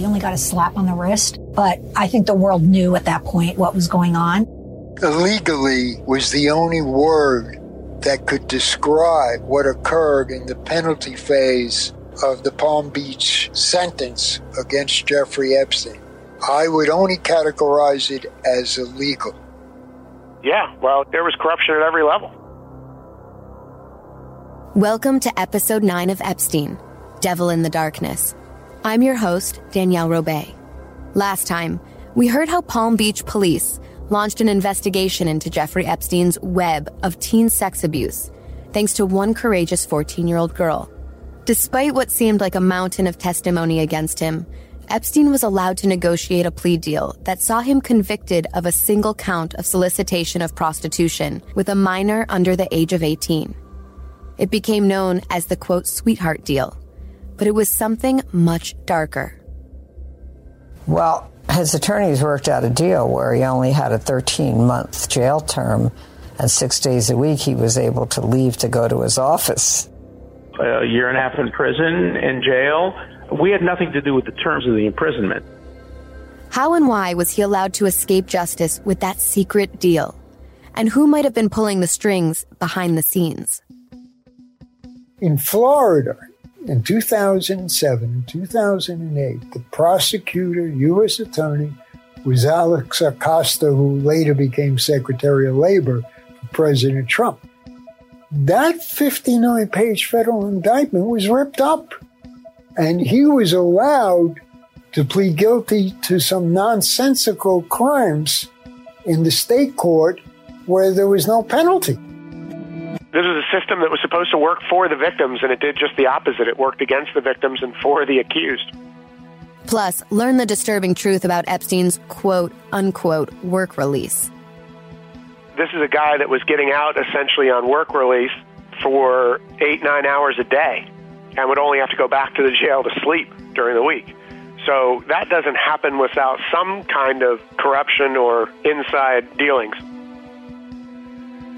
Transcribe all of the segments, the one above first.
He only got a slap on the wrist, but I think the world knew at that point what was going on. Illegally was the only word that could describe what occurred in the penalty phase of the Palm Beach sentence against Jeffrey Epstein. I would only categorize it as illegal. Yeah, well, there was corruption at every level. Welcome to episode 9 of Epstein Devil in the Darkness. I'm your host, Danielle Robay. Last time, we heard how Palm Beach police launched an investigation into Jeffrey Epstein's web of teen sex abuse, thanks to one courageous 14 year old girl. Despite what seemed like a mountain of testimony against him, Epstein was allowed to negotiate a plea deal that saw him convicted of a single count of solicitation of prostitution with a minor under the age of 18. It became known as the quote, sweetheart deal but it was something much darker. Well, his attorneys worked out a deal where he only had a 13 month jail term, and six days a week he was able to leave to go to his office. A year and a half in prison, in jail. We had nothing to do with the terms of the imprisonment. How and why was he allowed to escape justice with that secret deal? And who might have been pulling the strings behind the scenes? In Florida, in 2007 and 2008, the prosecutor, U.S. Attorney, was Alex Acosta, who later became Secretary of Labor for President Trump. That 59 page federal indictment was ripped up, and he was allowed to plead guilty to some nonsensical crimes in the state court where there was no penalty. This is a system that was supposed to work for the victims, and it did just the opposite. It worked against the victims and for the accused. Plus, learn the disturbing truth about Epstein's quote unquote work release. This is a guy that was getting out essentially on work release for eight, nine hours a day and would only have to go back to the jail to sleep during the week. So that doesn't happen without some kind of corruption or inside dealings.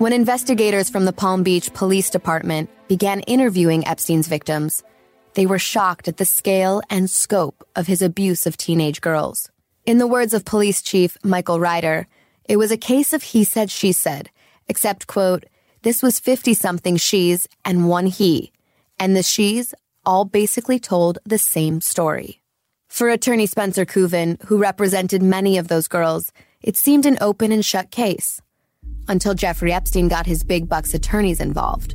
When investigators from the Palm Beach Police Department began interviewing Epstein's victims, they were shocked at the scale and scope of his abuse of teenage girls. In the words of Police Chief Michael Reiter, it was a case of he said, she said, except, quote, this was 50 something she's and one he, and the she's all basically told the same story. For attorney Spencer Kuvin, who represented many of those girls, it seemed an open and shut case until Jeffrey Epstein got his big bucks attorneys involved.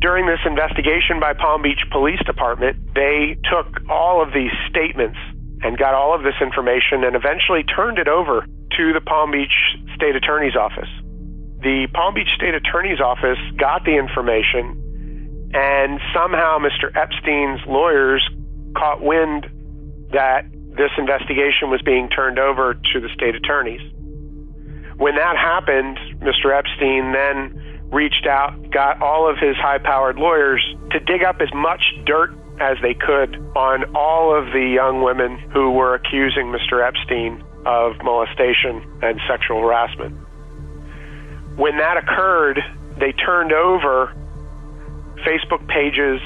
During this investigation by Palm Beach Police Department, they took all of these statements and got all of this information and eventually turned it over to the Palm Beach State Attorney's Office. The Palm Beach State Attorney's Office got the information, and somehow Mr. Epstein's lawyers caught wind that this investigation was being turned over to the state attorneys. When that happened, Mr. Epstein then reached out, got all of his high powered lawyers to dig up as much dirt as they could on all of the young women who were accusing Mr. Epstein of molestation and sexual harassment. When that occurred, they turned over Facebook pages,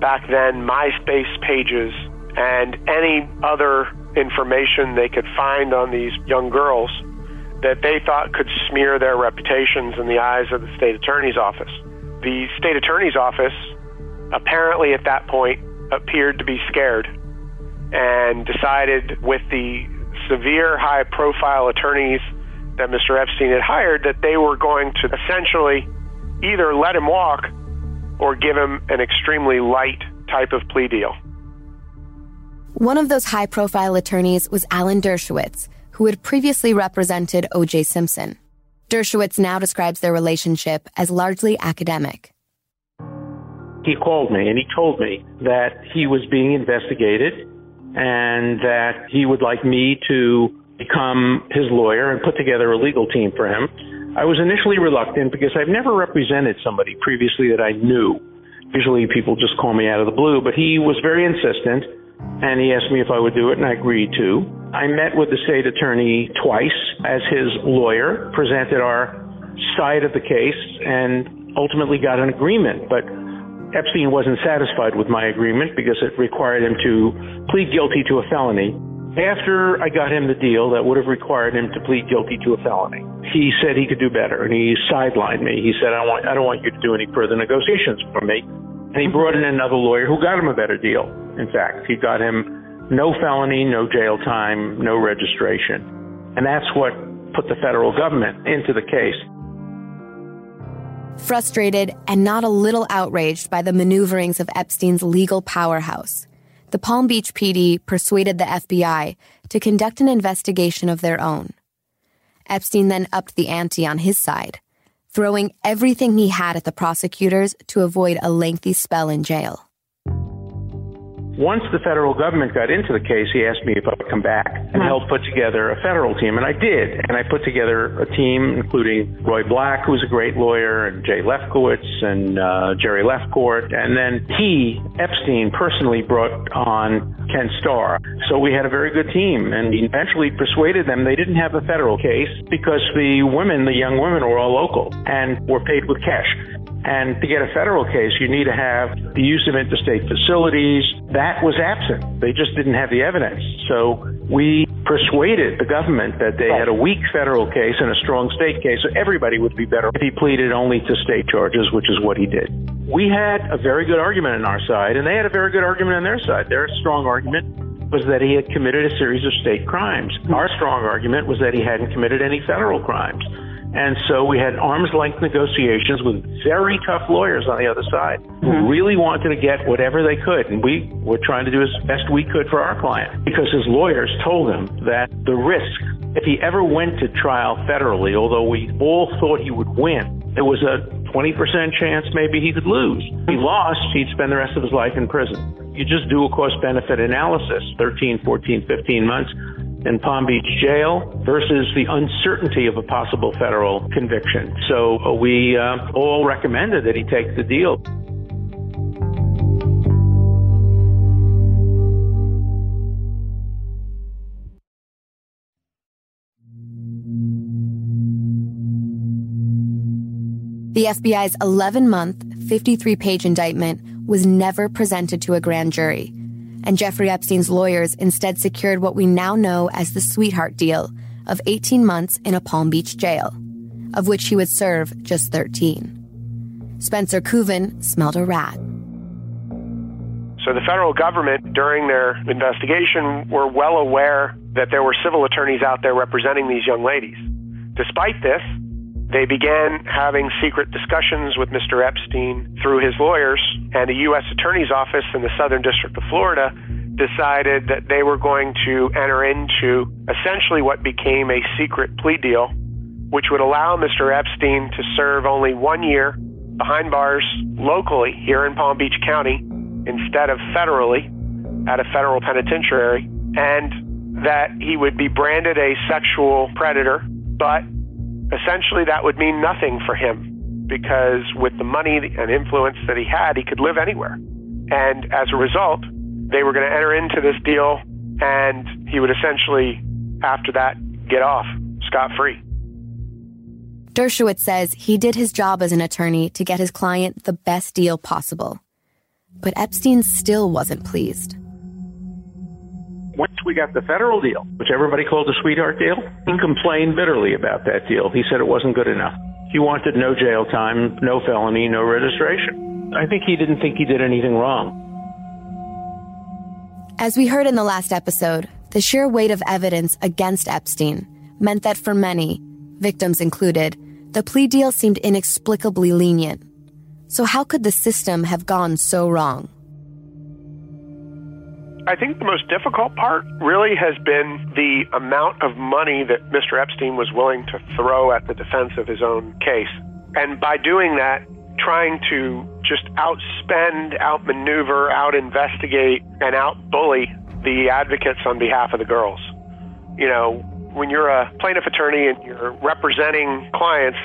back then MySpace pages, and any other information they could find on these young girls that they thought could smear their reputations in the eyes of the state attorney's office. The state attorney's office apparently at that point appeared to be scared and decided with the severe high profile attorneys that Mr. Epstein had hired that they were going to essentially either let him walk or give him an extremely light type of plea deal. One of those high profile attorneys was Alan Dershowitz, who had previously represented O.J. Simpson. Dershowitz now describes their relationship as largely academic. He called me and he told me that he was being investigated and that he would like me to become his lawyer and put together a legal team for him. I was initially reluctant because I've never represented somebody previously that I knew. Usually people just call me out of the blue, but he was very insistent and he asked me if I would do it and I agreed to. I met with the state attorney twice as his lawyer, presented our side of the case and ultimately got an agreement. But Epstein wasn't satisfied with my agreement because it required him to plead guilty to a felony. After I got him the deal that would have required him to plead guilty to a felony, he said he could do better and he sidelined me. He said, I don't want, I don't want you to do any further negotiations for me. And he brought in another lawyer who got him a better deal. In fact, he got him no felony, no jail time, no registration. And that's what put the federal government into the case. Frustrated and not a little outraged by the maneuverings of Epstein's legal powerhouse, the Palm Beach PD persuaded the FBI to conduct an investigation of their own. Epstein then upped the ante on his side, throwing everything he had at the prosecutors to avoid a lengthy spell in jail. Once the federal government got into the case, he asked me if I would come back and help put together a federal team, and I did. And I put together a team including Roy Black, who's a great lawyer, and Jay Lefkowitz and uh, Jerry Lefcourt. And then he, Epstein, personally brought on Ken Starr. So we had a very good team, and he eventually persuaded them they didn't have a federal case because the women, the young women, were all local and were paid with cash. And to get a federal case, you need to have the use of interstate facilities. That was absent. They just didn't have the evidence. So we persuaded the government that they had a weak federal case and a strong state case, so everybody would be better if he pleaded only to state charges, which is what he did. We had a very good argument on our side, and they had a very good argument on their side. Their strong argument was that he had committed a series of state crimes. Our strong argument was that he hadn't committed any federal crimes. And so we had arm's length negotiations with very tough lawyers on the other side who mm-hmm. really wanted to get whatever they could. And we were trying to do as best we could for our client because his lawyers told him that the risk, if he ever went to trial federally, although we all thought he would win, there was a 20% chance maybe he could lose. If he lost, he'd spend the rest of his life in prison. You just do a cost benefit analysis, 13, 14, 15 months in Palm Beach jail versus the uncertainty of a possible federal conviction. So uh, we uh, all recommended that he take the deal. The FBI's 11 month, 53 page indictment was never presented to a grand jury and Jeffrey Epstein's lawyers instead secured what we now know as the sweetheart deal of 18 months in a Palm Beach jail, of which he would serve just 13. Spencer Kuvin smelled a rat. So the federal government, during their investigation, were well aware that there were civil attorneys out there representing these young ladies. Despite this, they began having secret discussions with Mr. Epstein through his lawyers, and the U.S. Attorney's Office in the Southern District of Florida decided that they were going to enter into essentially what became a secret plea deal, which would allow Mr. Epstein to serve only one year behind bars locally here in Palm Beach County instead of federally at a federal penitentiary, and that he would be branded a sexual predator, but essentially that would mean nothing for him because with the money and influence that he had, he could live anywhere. And as a result, they were going to enter into this deal and he would essentially, after that, get off scot free. Dershowitz says he did his job as an attorney to get his client the best deal possible. But Epstein still wasn't pleased once we got the federal deal, which everybody called the sweetheart deal, he complained bitterly about that deal. He said it wasn't good enough. He wanted no jail time, no felony, no registration. I think he didn't think he did anything wrong. As we heard in the last episode, the sheer weight of evidence against Epstein meant that for many, victims included, the plea deal seemed inexplicably lenient. So, how could the system have gone so wrong? I think the most difficult part really has been the amount of money that Mr. Epstein was willing to throw at the defense of his own case. And by doing that, trying to just outspend, outmaneuver, outinvestigate, and outbully the advocates on behalf of the girls. You know, when you're a plaintiff attorney and you're representing clients,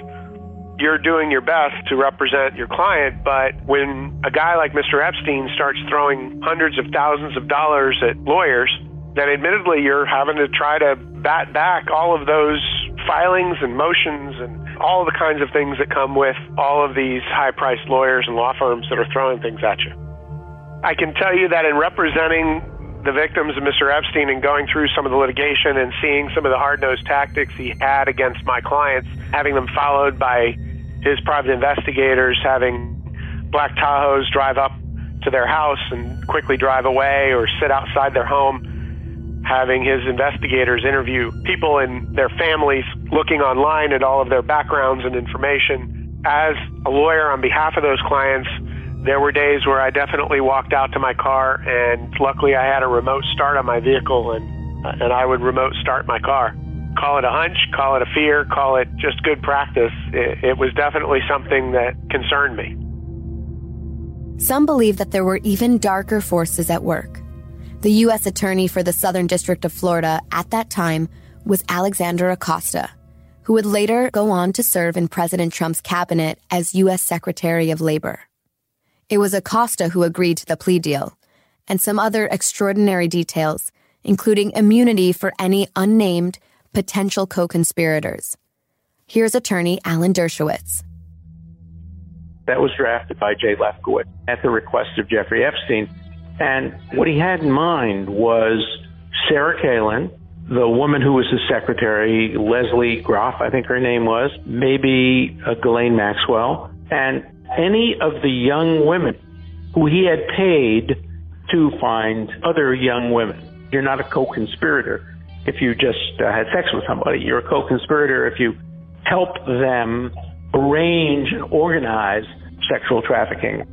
you're doing your best to represent your client, but when a guy like Mr. Epstein starts throwing hundreds of thousands of dollars at lawyers, then admittedly you're having to try to bat back all of those filings and motions and all the kinds of things that come with all of these high priced lawyers and law firms that are throwing things at you. I can tell you that in representing the victims of Mr. Epstein and going through some of the litigation and seeing some of the hard nosed tactics he had against my clients, having them followed by his private investigators having black Tahoes drive up to their house and quickly drive away or sit outside their home, having his investigators interview people and their families, looking online at all of their backgrounds and information. As a lawyer on behalf of those clients, there were days where I definitely walked out to my car, and luckily I had a remote start on my vehicle, and and I would remote start my car call it a hunch, call it a fear, call it just good practice. It, it was definitely something that concerned me. Some believe that there were even darker forces at work. The U.S. Attorney for the Southern District of Florida at that time was Alexander Acosta, who would later go on to serve in President Trump's cabinet as U.S. Secretary of Labor. It was Acosta who agreed to the plea deal, and some other extraordinary details, including immunity for any unnamed potential co conspirators. Here's attorney Alan Dershowitz. That was drafted by Jay Lefkowitz at the request of Jeffrey Epstein. And what he had in mind was Sarah Palin, the woman who was his secretary, Leslie Groff, I think her name was, maybe uh, Ghislaine Maxwell, and any of the young women who he had paid to find other young women. You're not a co conspirator if you just uh, had sex with somebody. You're a co-conspirator if you help them arrange and organize sexual trafficking.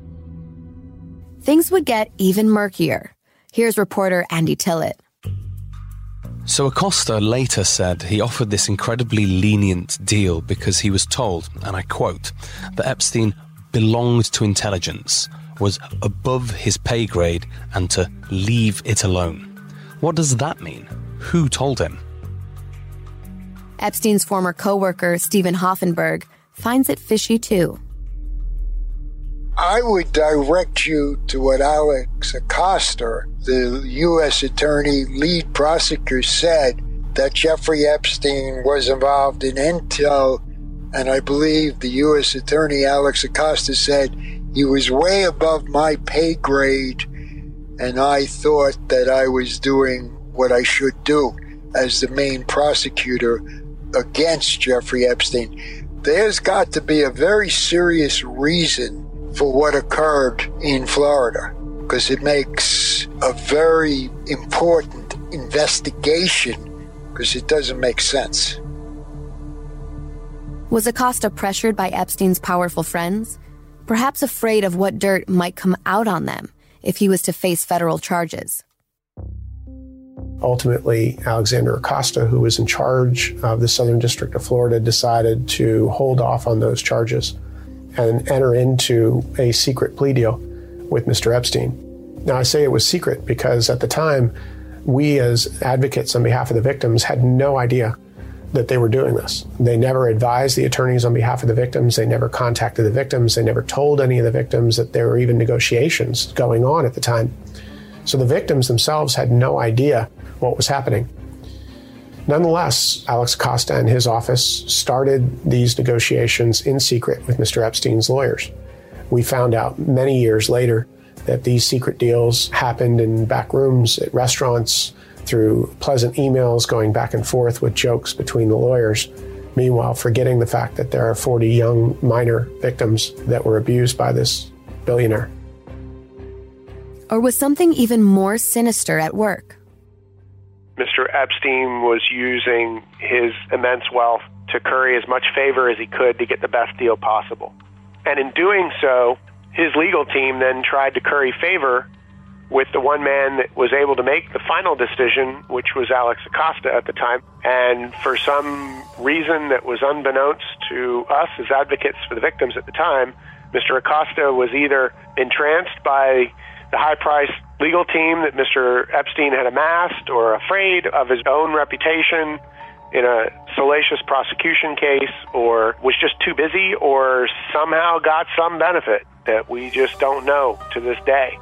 Things would get even murkier. Here's reporter Andy Tillett. So Acosta later said he offered this incredibly lenient deal because he was told, and I quote, that Epstein belonged to intelligence, was above his pay grade, and to leave it alone. What does that mean? Who told him? Epstein's former coworker, Steven Hoffenberg, finds it fishy too. I would direct you to what Alex Acosta, the U.S. Attorney lead prosecutor, said that Jeffrey Epstein was involved in intel, and I believe the U.S. Attorney Alex Acosta said he was way above my pay grade, and I thought that I was doing what I should do as the main prosecutor against Jeffrey Epstein. There's got to be a very serious reason for what occurred in Florida because it makes a very important investigation because it doesn't make sense. Was Acosta pressured by Epstein's powerful friends? Perhaps afraid of what dirt might come out on them if he was to face federal charges? Ultimately, Alexander Acosta, who was in charge of the Southern District of Florida, decided to hold off on those charges and enter into a secret plea deal with Mr. Epstein. Now, I say it was secret because at the time, we as advocates on behalf of the victims had no idea that they were doing this. They never advised the attorneys on behalf of the victims. They never contacted the victims. They never told any of the victims that there were even negotiations going on at the time. So the victims themselves had no idea what was happening. Nonetheless, Alex Acosta and his office started these negotiations in secret with Mr. Epstein's lawyers. We found out many years later that these secret deals happened in back rooms at restaurants through pleasant emails going back and forth with jokes between the lawyers. Meanwhile, forgetting the fact that there are 40 young minor victims that were abused by this billionaire. Or was something even more sinister at work? Mr. Epstein was using his immense wealth to curry as much favor as he could to get the best deal possible. And in doing so, his legal team then tried to curry favor with the one man that was able to make the final decision, which was Alex Acosta at the time. And for some reason that was unbeknownst to us as advocates for the victims at the time, Mr. Acosta was either entranced by the high priced legal team that Mr. Epstein had amassed or afraid of his own reputation in a salacious prosecution case or was just too busy or somehow got some benefit that we just don't know to this day.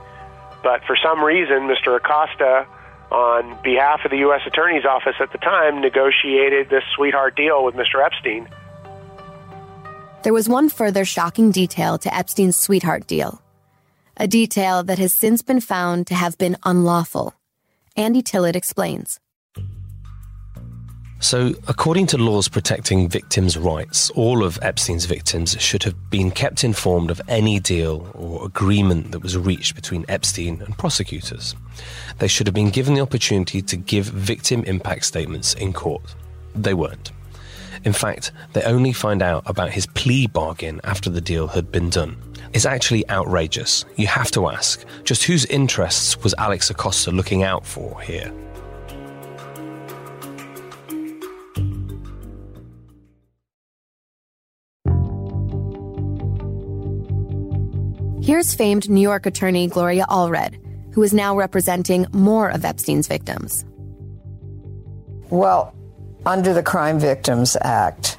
But for some reason, Mr. Acosta, on behalf of the U.S. Attorney's Office at the time, negotiated this sweetheart deal with Mr. Epstein. There was one further shocking detail to Epstein's sweetheart deal, a detail that has since been found to have been unlawful. Andy Tillett explains. So, according to laws protecting victims' rights, all of Epstein's victims should have been kept informed of any deal or agreement that was reached between Epstein and prosecutors. They should have been given the opportunity to give victim impact statements in court. They weren't. In fact, they only find out about his plea bargain after the deal had been done. It's actually outrageous. You have to ask just whose interests was Alex Acosta looking out for here? Here's famed New York attorney Gloria Allred, who is now representing more of Epstein's victims. Well, under the Crime Victims Act,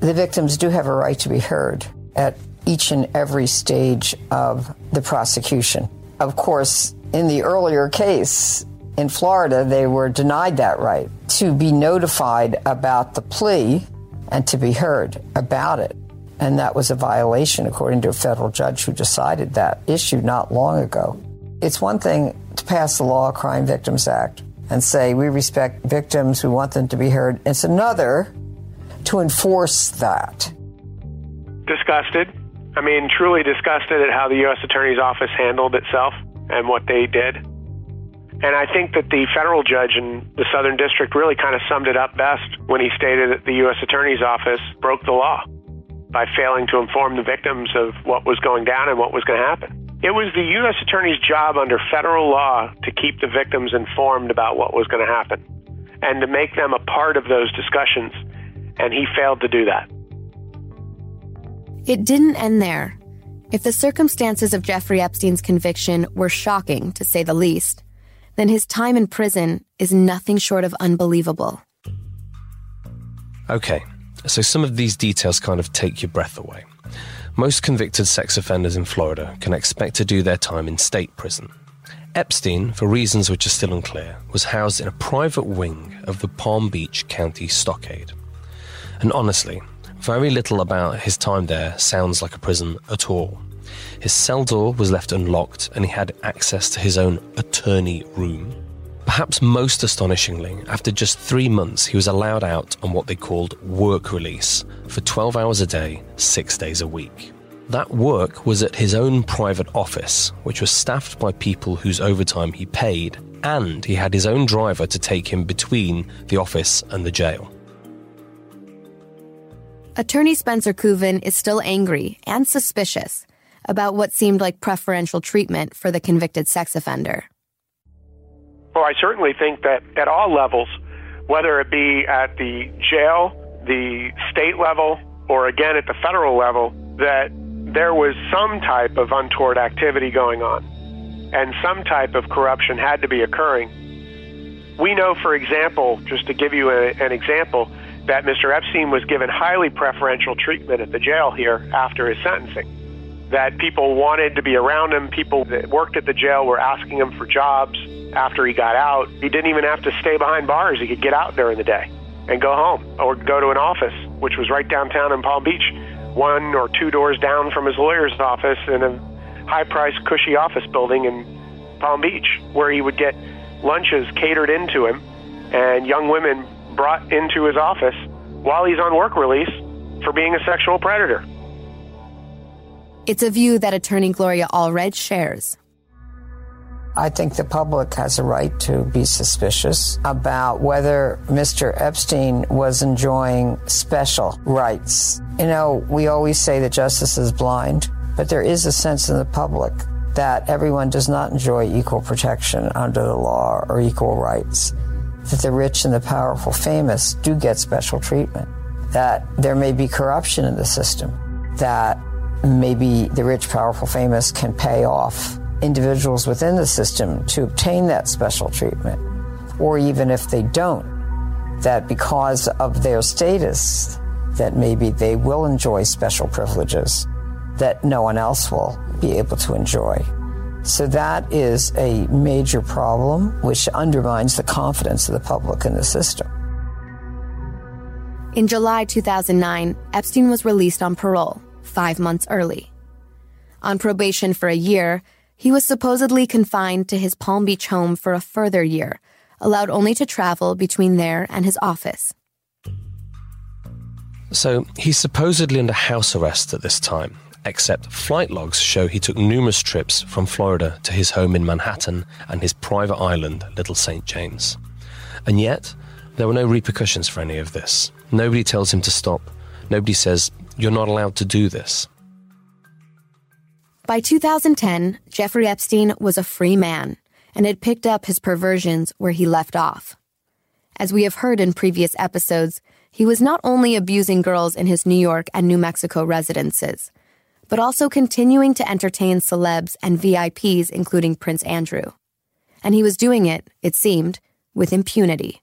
the victims do have a right to be heard at each and every stage of the prosecution. Of course, in the earlier case in Florida, they were denied that right to be notified about the plea and to be heard about it. And that was a violation, according to a federal judge who decided that issue not long ago. It's one thing to pass the Law Crime Victims Act and say we respect victims, we want them to be heard. It's another to enforce that. Disgusted. I mean, truly disgusted at how the U.S. Attorney's Office handled itself and what they did. And I think that the federal judge in the Southern District really kind of summed it up best when he stated that the U.S. Attorney's Office broke the law by failing to inform the victims of what was going down and what was going to happen. It was the U.S. Attorney's job under federal law to keep the victims informed about what was going to happen and to make them a part of those discussions, and he failed to do that. It didn't end there. If the circumstances of Jeffrey Epstein's conviction were shocking, to say the least, then his time in prison is nothing short of unbelievable. Okay, so some of these details kind of take your breath away. Most convicted sex offenders in Florida can expect to do their time in state prison. Epstein, for reasons which are still unclear, was housed in a private wing of the Palm Beach County Stockade. And honestly, very little about his time there sounds like a prison at all. His cell door was left unlocked and he had access to his own attorney room, Perhaps most astonishingly, after just three months, he was allowed out on what they called work release for 12 hours a day, six days a week. That work was at his own private office, which was staffed by people whose overtime he paid, and he had his own driver to take him between the office and the jail. Attorney Spencer Kuvin is still angry and suspicious about what seemed like preferential treatment for the convicted sex offender. Well, I certainly think that at all levels, whether it be at the jail, the state level, or again at the federal level, that there was some type of untoward activity going on and some type of corruption had to be occurring. We know, for example, just to give you a, an example, that Mr. Epstein was given highly preferential treatment at the jail here after his sentencing. That people wanted to be around him, people that worked at the jail were asking him for jobs after he got out, he didn't even have to stay behind bars. He could get out during the day and go home or go to an office, which was right downtown in Palm Beach, one or two doors down from his lawyer's office in a high priced, cushy office building in Palm Beach, where he would get lunches catered into him and young women brought into his office while he's on work release for being a sexual predator. It's a view that attorney Gloria Allred shares. I think the public has a right to be suspicious about whether Mr. Epstein was enjoying special rights. You know, we always say that justice is blind, but there is a sense in the public that everyone does not enjoy equal protection under the law or equal rights, that the rich and the powerful famous do get special treatment, that there may be corruption in the system, that maybe the rich, powerful, famous can pay off individuals within the system to obtain that special treatment. Or even if they don't, that because of their status, that maybe they will enjoy special privileges that no one else will be able to enjoy. So that is a major problem which undermines the confidence of the public in the system. In July 2009, Epstein was released on parole, five months early. On probation for a year, he was supposedly confined to his Palm Beach home for a further year, allowed only to travel between there and his office. So he's supposedly under house arrest at this time, except flight logs show he took numerous trips from Florida to his home in Manhattan and his private island, Little St. James. And yet, there were no repercussions for any of this. Nobody tells him to stop. Nobody says, You're not allowed to do this. By 2010, Jeffrey Epstein was a free man and had picked up his perversions where he left off. As we have heard in previous episodes, he was not only abusing girls in his New York and New Mexico residences, but also continuing to entertain celebs and VIPs, including Prince Andrew. And he was doing it, it seemed, with impunity.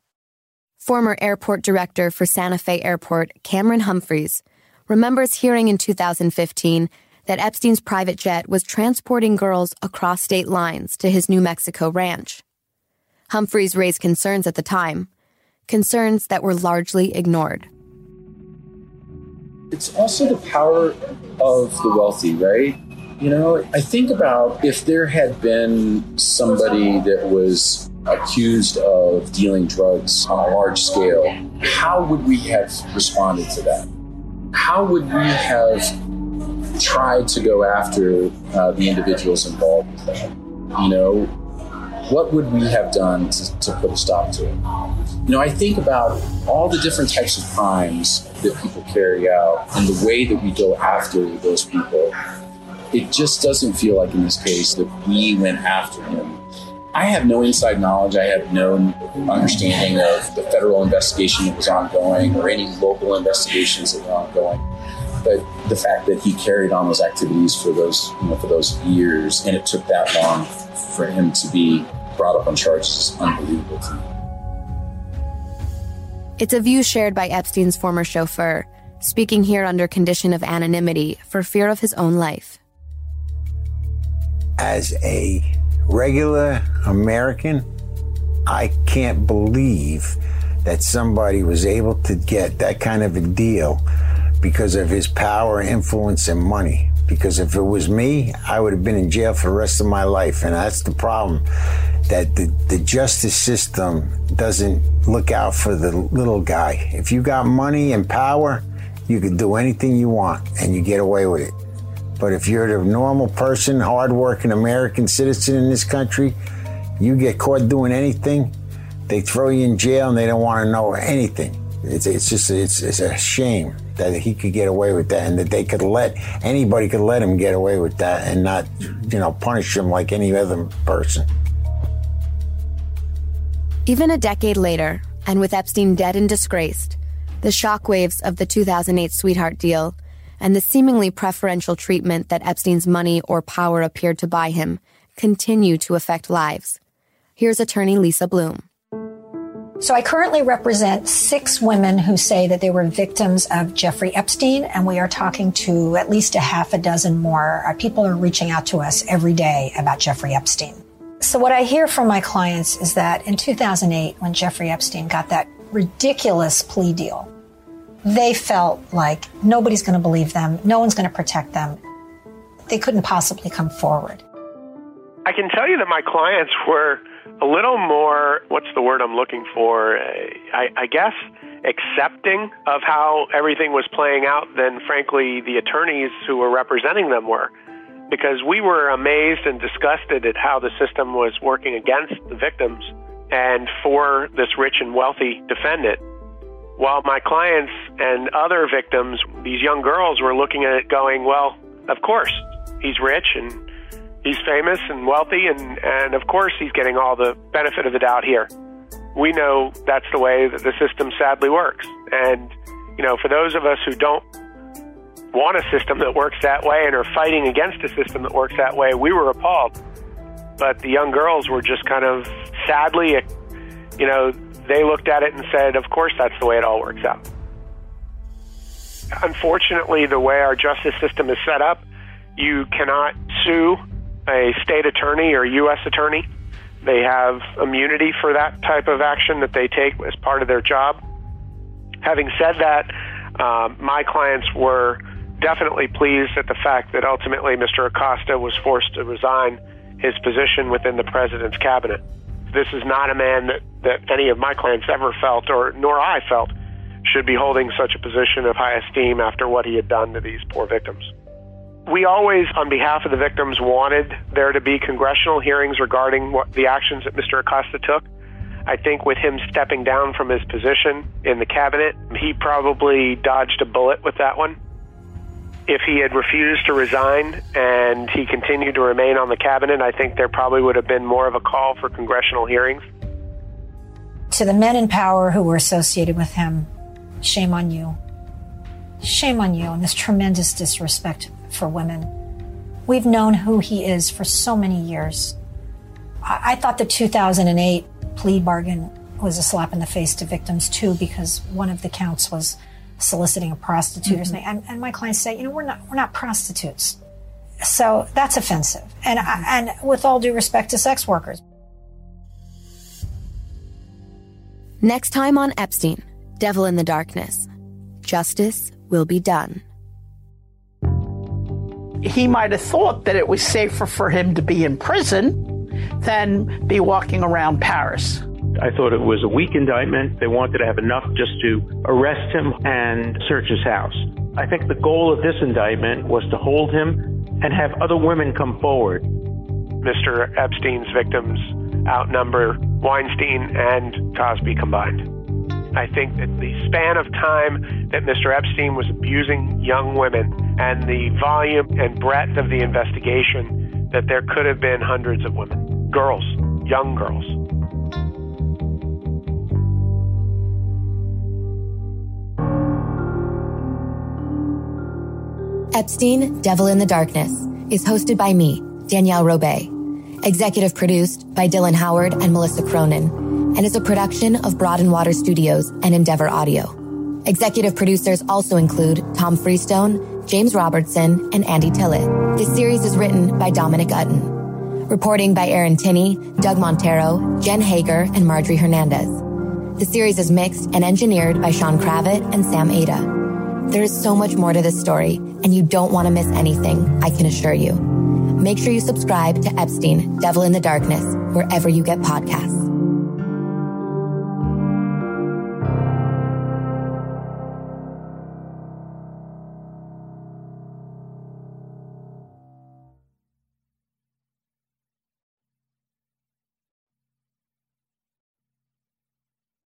Former airport director for Santa Fe Airport, Cameron Humphres, remembers hearing in 2015 that Epstein's private jet was transporting girls across state lines to his New Mexico ranch. Humphres raised concerns at the time, concerns that were largely ignored. It's also the power of the wealthy, right? You know, I think about if there had been somebody that was accused of dealing drugs on a large scale, how would we have responded to that? How would we have tried to go after uh, the individuals involved with that? You know, what would we have done to, to put a stop to it? You know, I think about all the different types of crimes that people carry out and the way that we go after those people. It just doesn't feel like in this case that we went after him. I have no inside knowledge. I have no understanding of the federal investigation that was ongoing or any local investigations that were ongoing. But the fact that he carried on those activities for those, you know, for those years, and it took that long for him to be brought up on charges is unbelievable to me. It's a view shared by Epstein's former chauffeur, speaking here under condition of anonymity for fear of his own life. As a regular American, I can't believe that somebody was able to get that kind of a deal because of his power, influence, and money. Because if it was me, I would have been in jail for the rest of my life. And that's the problem that the, the justice system doesn't look out for the little guy. If you got money and power, you can do anything you want and you get away with it. But if you're the normal person, hardworking American citizen in this country, you get caught doing anything, they throw you in jail and they don't want to know anything. It's, it's just it's, it's a shame that he could get away with that and that they could let anybody could let him get away with that and not you know punish him like any other person. Even a decade later, and with Epstein dead and disgraced, the shockwaves of the 2008 sweetheart deal and the seemingly preferential treatment that Epstein's money or power appeared to buy him continue to affect lives. Here's attorney Lisa Bloom. So I currently represent six women who say that they were victims of Jeffrey Epstein, and we are talking to at least a half a dozen more. People are reaching out to us every day about Jeffrey Epstein. So what I hear from my clients is that in 2008, when Jeffrey Epstein got that ridiculous plea deal, they felt like nobody's going to believe them, no one's going to protect them. They couldn't possibly come forward. I can tell you that my clients were a little more, what's the word I'm looking for? I, I guess accepting of how everything was playing out than, frankly, the attorneys who were representing them were. Because we were amazed and disgusted at how the system was working against the victims and for this rich and wealthy defendant. While my clients and other victims, these young girls, were looking at it going, well, of course, he's rich and he's famous and wealthy, and, and of course he's getting all the benefit of the doubt here we know that's the way that the system sadly works. And, you know, for those of us who don't want a system that works that way and are fighting against a system that works that way, we were appalled. But the young girls were just kind of sadly, you know, they looked at it and said, of course, that's the way it all works out. Unfortunately, the way our justice system is set up, you cannot sue a state attorney or U.S. attorney they have immunity for that type of action that they take as part of their job. Having said that, um, my clients were definitely pleased at the fact that ultimately Mr. Acosta was forced to resign his position within the president's cabinet. This is not a man that, that any of my clients ever felt, or nor I felt, should be holding such a position of high esteem after what he had done to these poor victims. We always, on behalf of the victims, wanted there to be congressional hearings regarding what the actions that Mr. Acosta took. I think with him stepping down from his position in the cabinet, he probably dodged a bullet with that one. If he had refused to resign and he continued to remain on the cabinet, I think there probably would have been more of a call for congressional hearings. To the men in power who were associated with him, shame on you. Shame on you and this tremendous disrespect for women. We've known who he is for so many years. I, I thought the 2008 plea bargain was a slap in the face to victims too, because one of the counts was soliciting a prostitute mm-hmm. and, and my clients say, you know, we're not, we're not prostitutes. So that's offensive. And, mm-hmm. and with all due respect to sex workers. Next time on Epstein, Devil in the Darkness. Justice will be done he might have thought that it was safer for him to be in prison than be walking around Paris. I thought it was a weak indictment. They wanted to have enough just to arrest him and search his house. I think the goal of this indictment was to hold him and have other women come forward. Mr. Epstein's victims outnumber Weinstein and Cosby combined. I think that the span of time that Mr. Epstein was abusing young women and the volume and breadth of the investigation, that there could have been hundreds of women, girls, young girls. Epstein, Devil in the Darkness is hosted by me, Danielle Robay, executive produced by Dylan Howard and Melissa Cronin and is a production of Broad and Water Studios and Endeavor Audio. Executive producers also include Tom Freestone, James Robertson, and Andy Tillett. This series is written by Dominic Utton. Reporting by Aaron Tinney, Doug Montero, Jen Hager, and Marjorie Hernandez. The series is mixed and engineered by Sean Kravitz and Sam Ada. There is so much more to this story, and you don't want to miss anything, I can assure you. Make sure you subscribe to Epstein, Devil in the Darkness, wherever you get podcasts.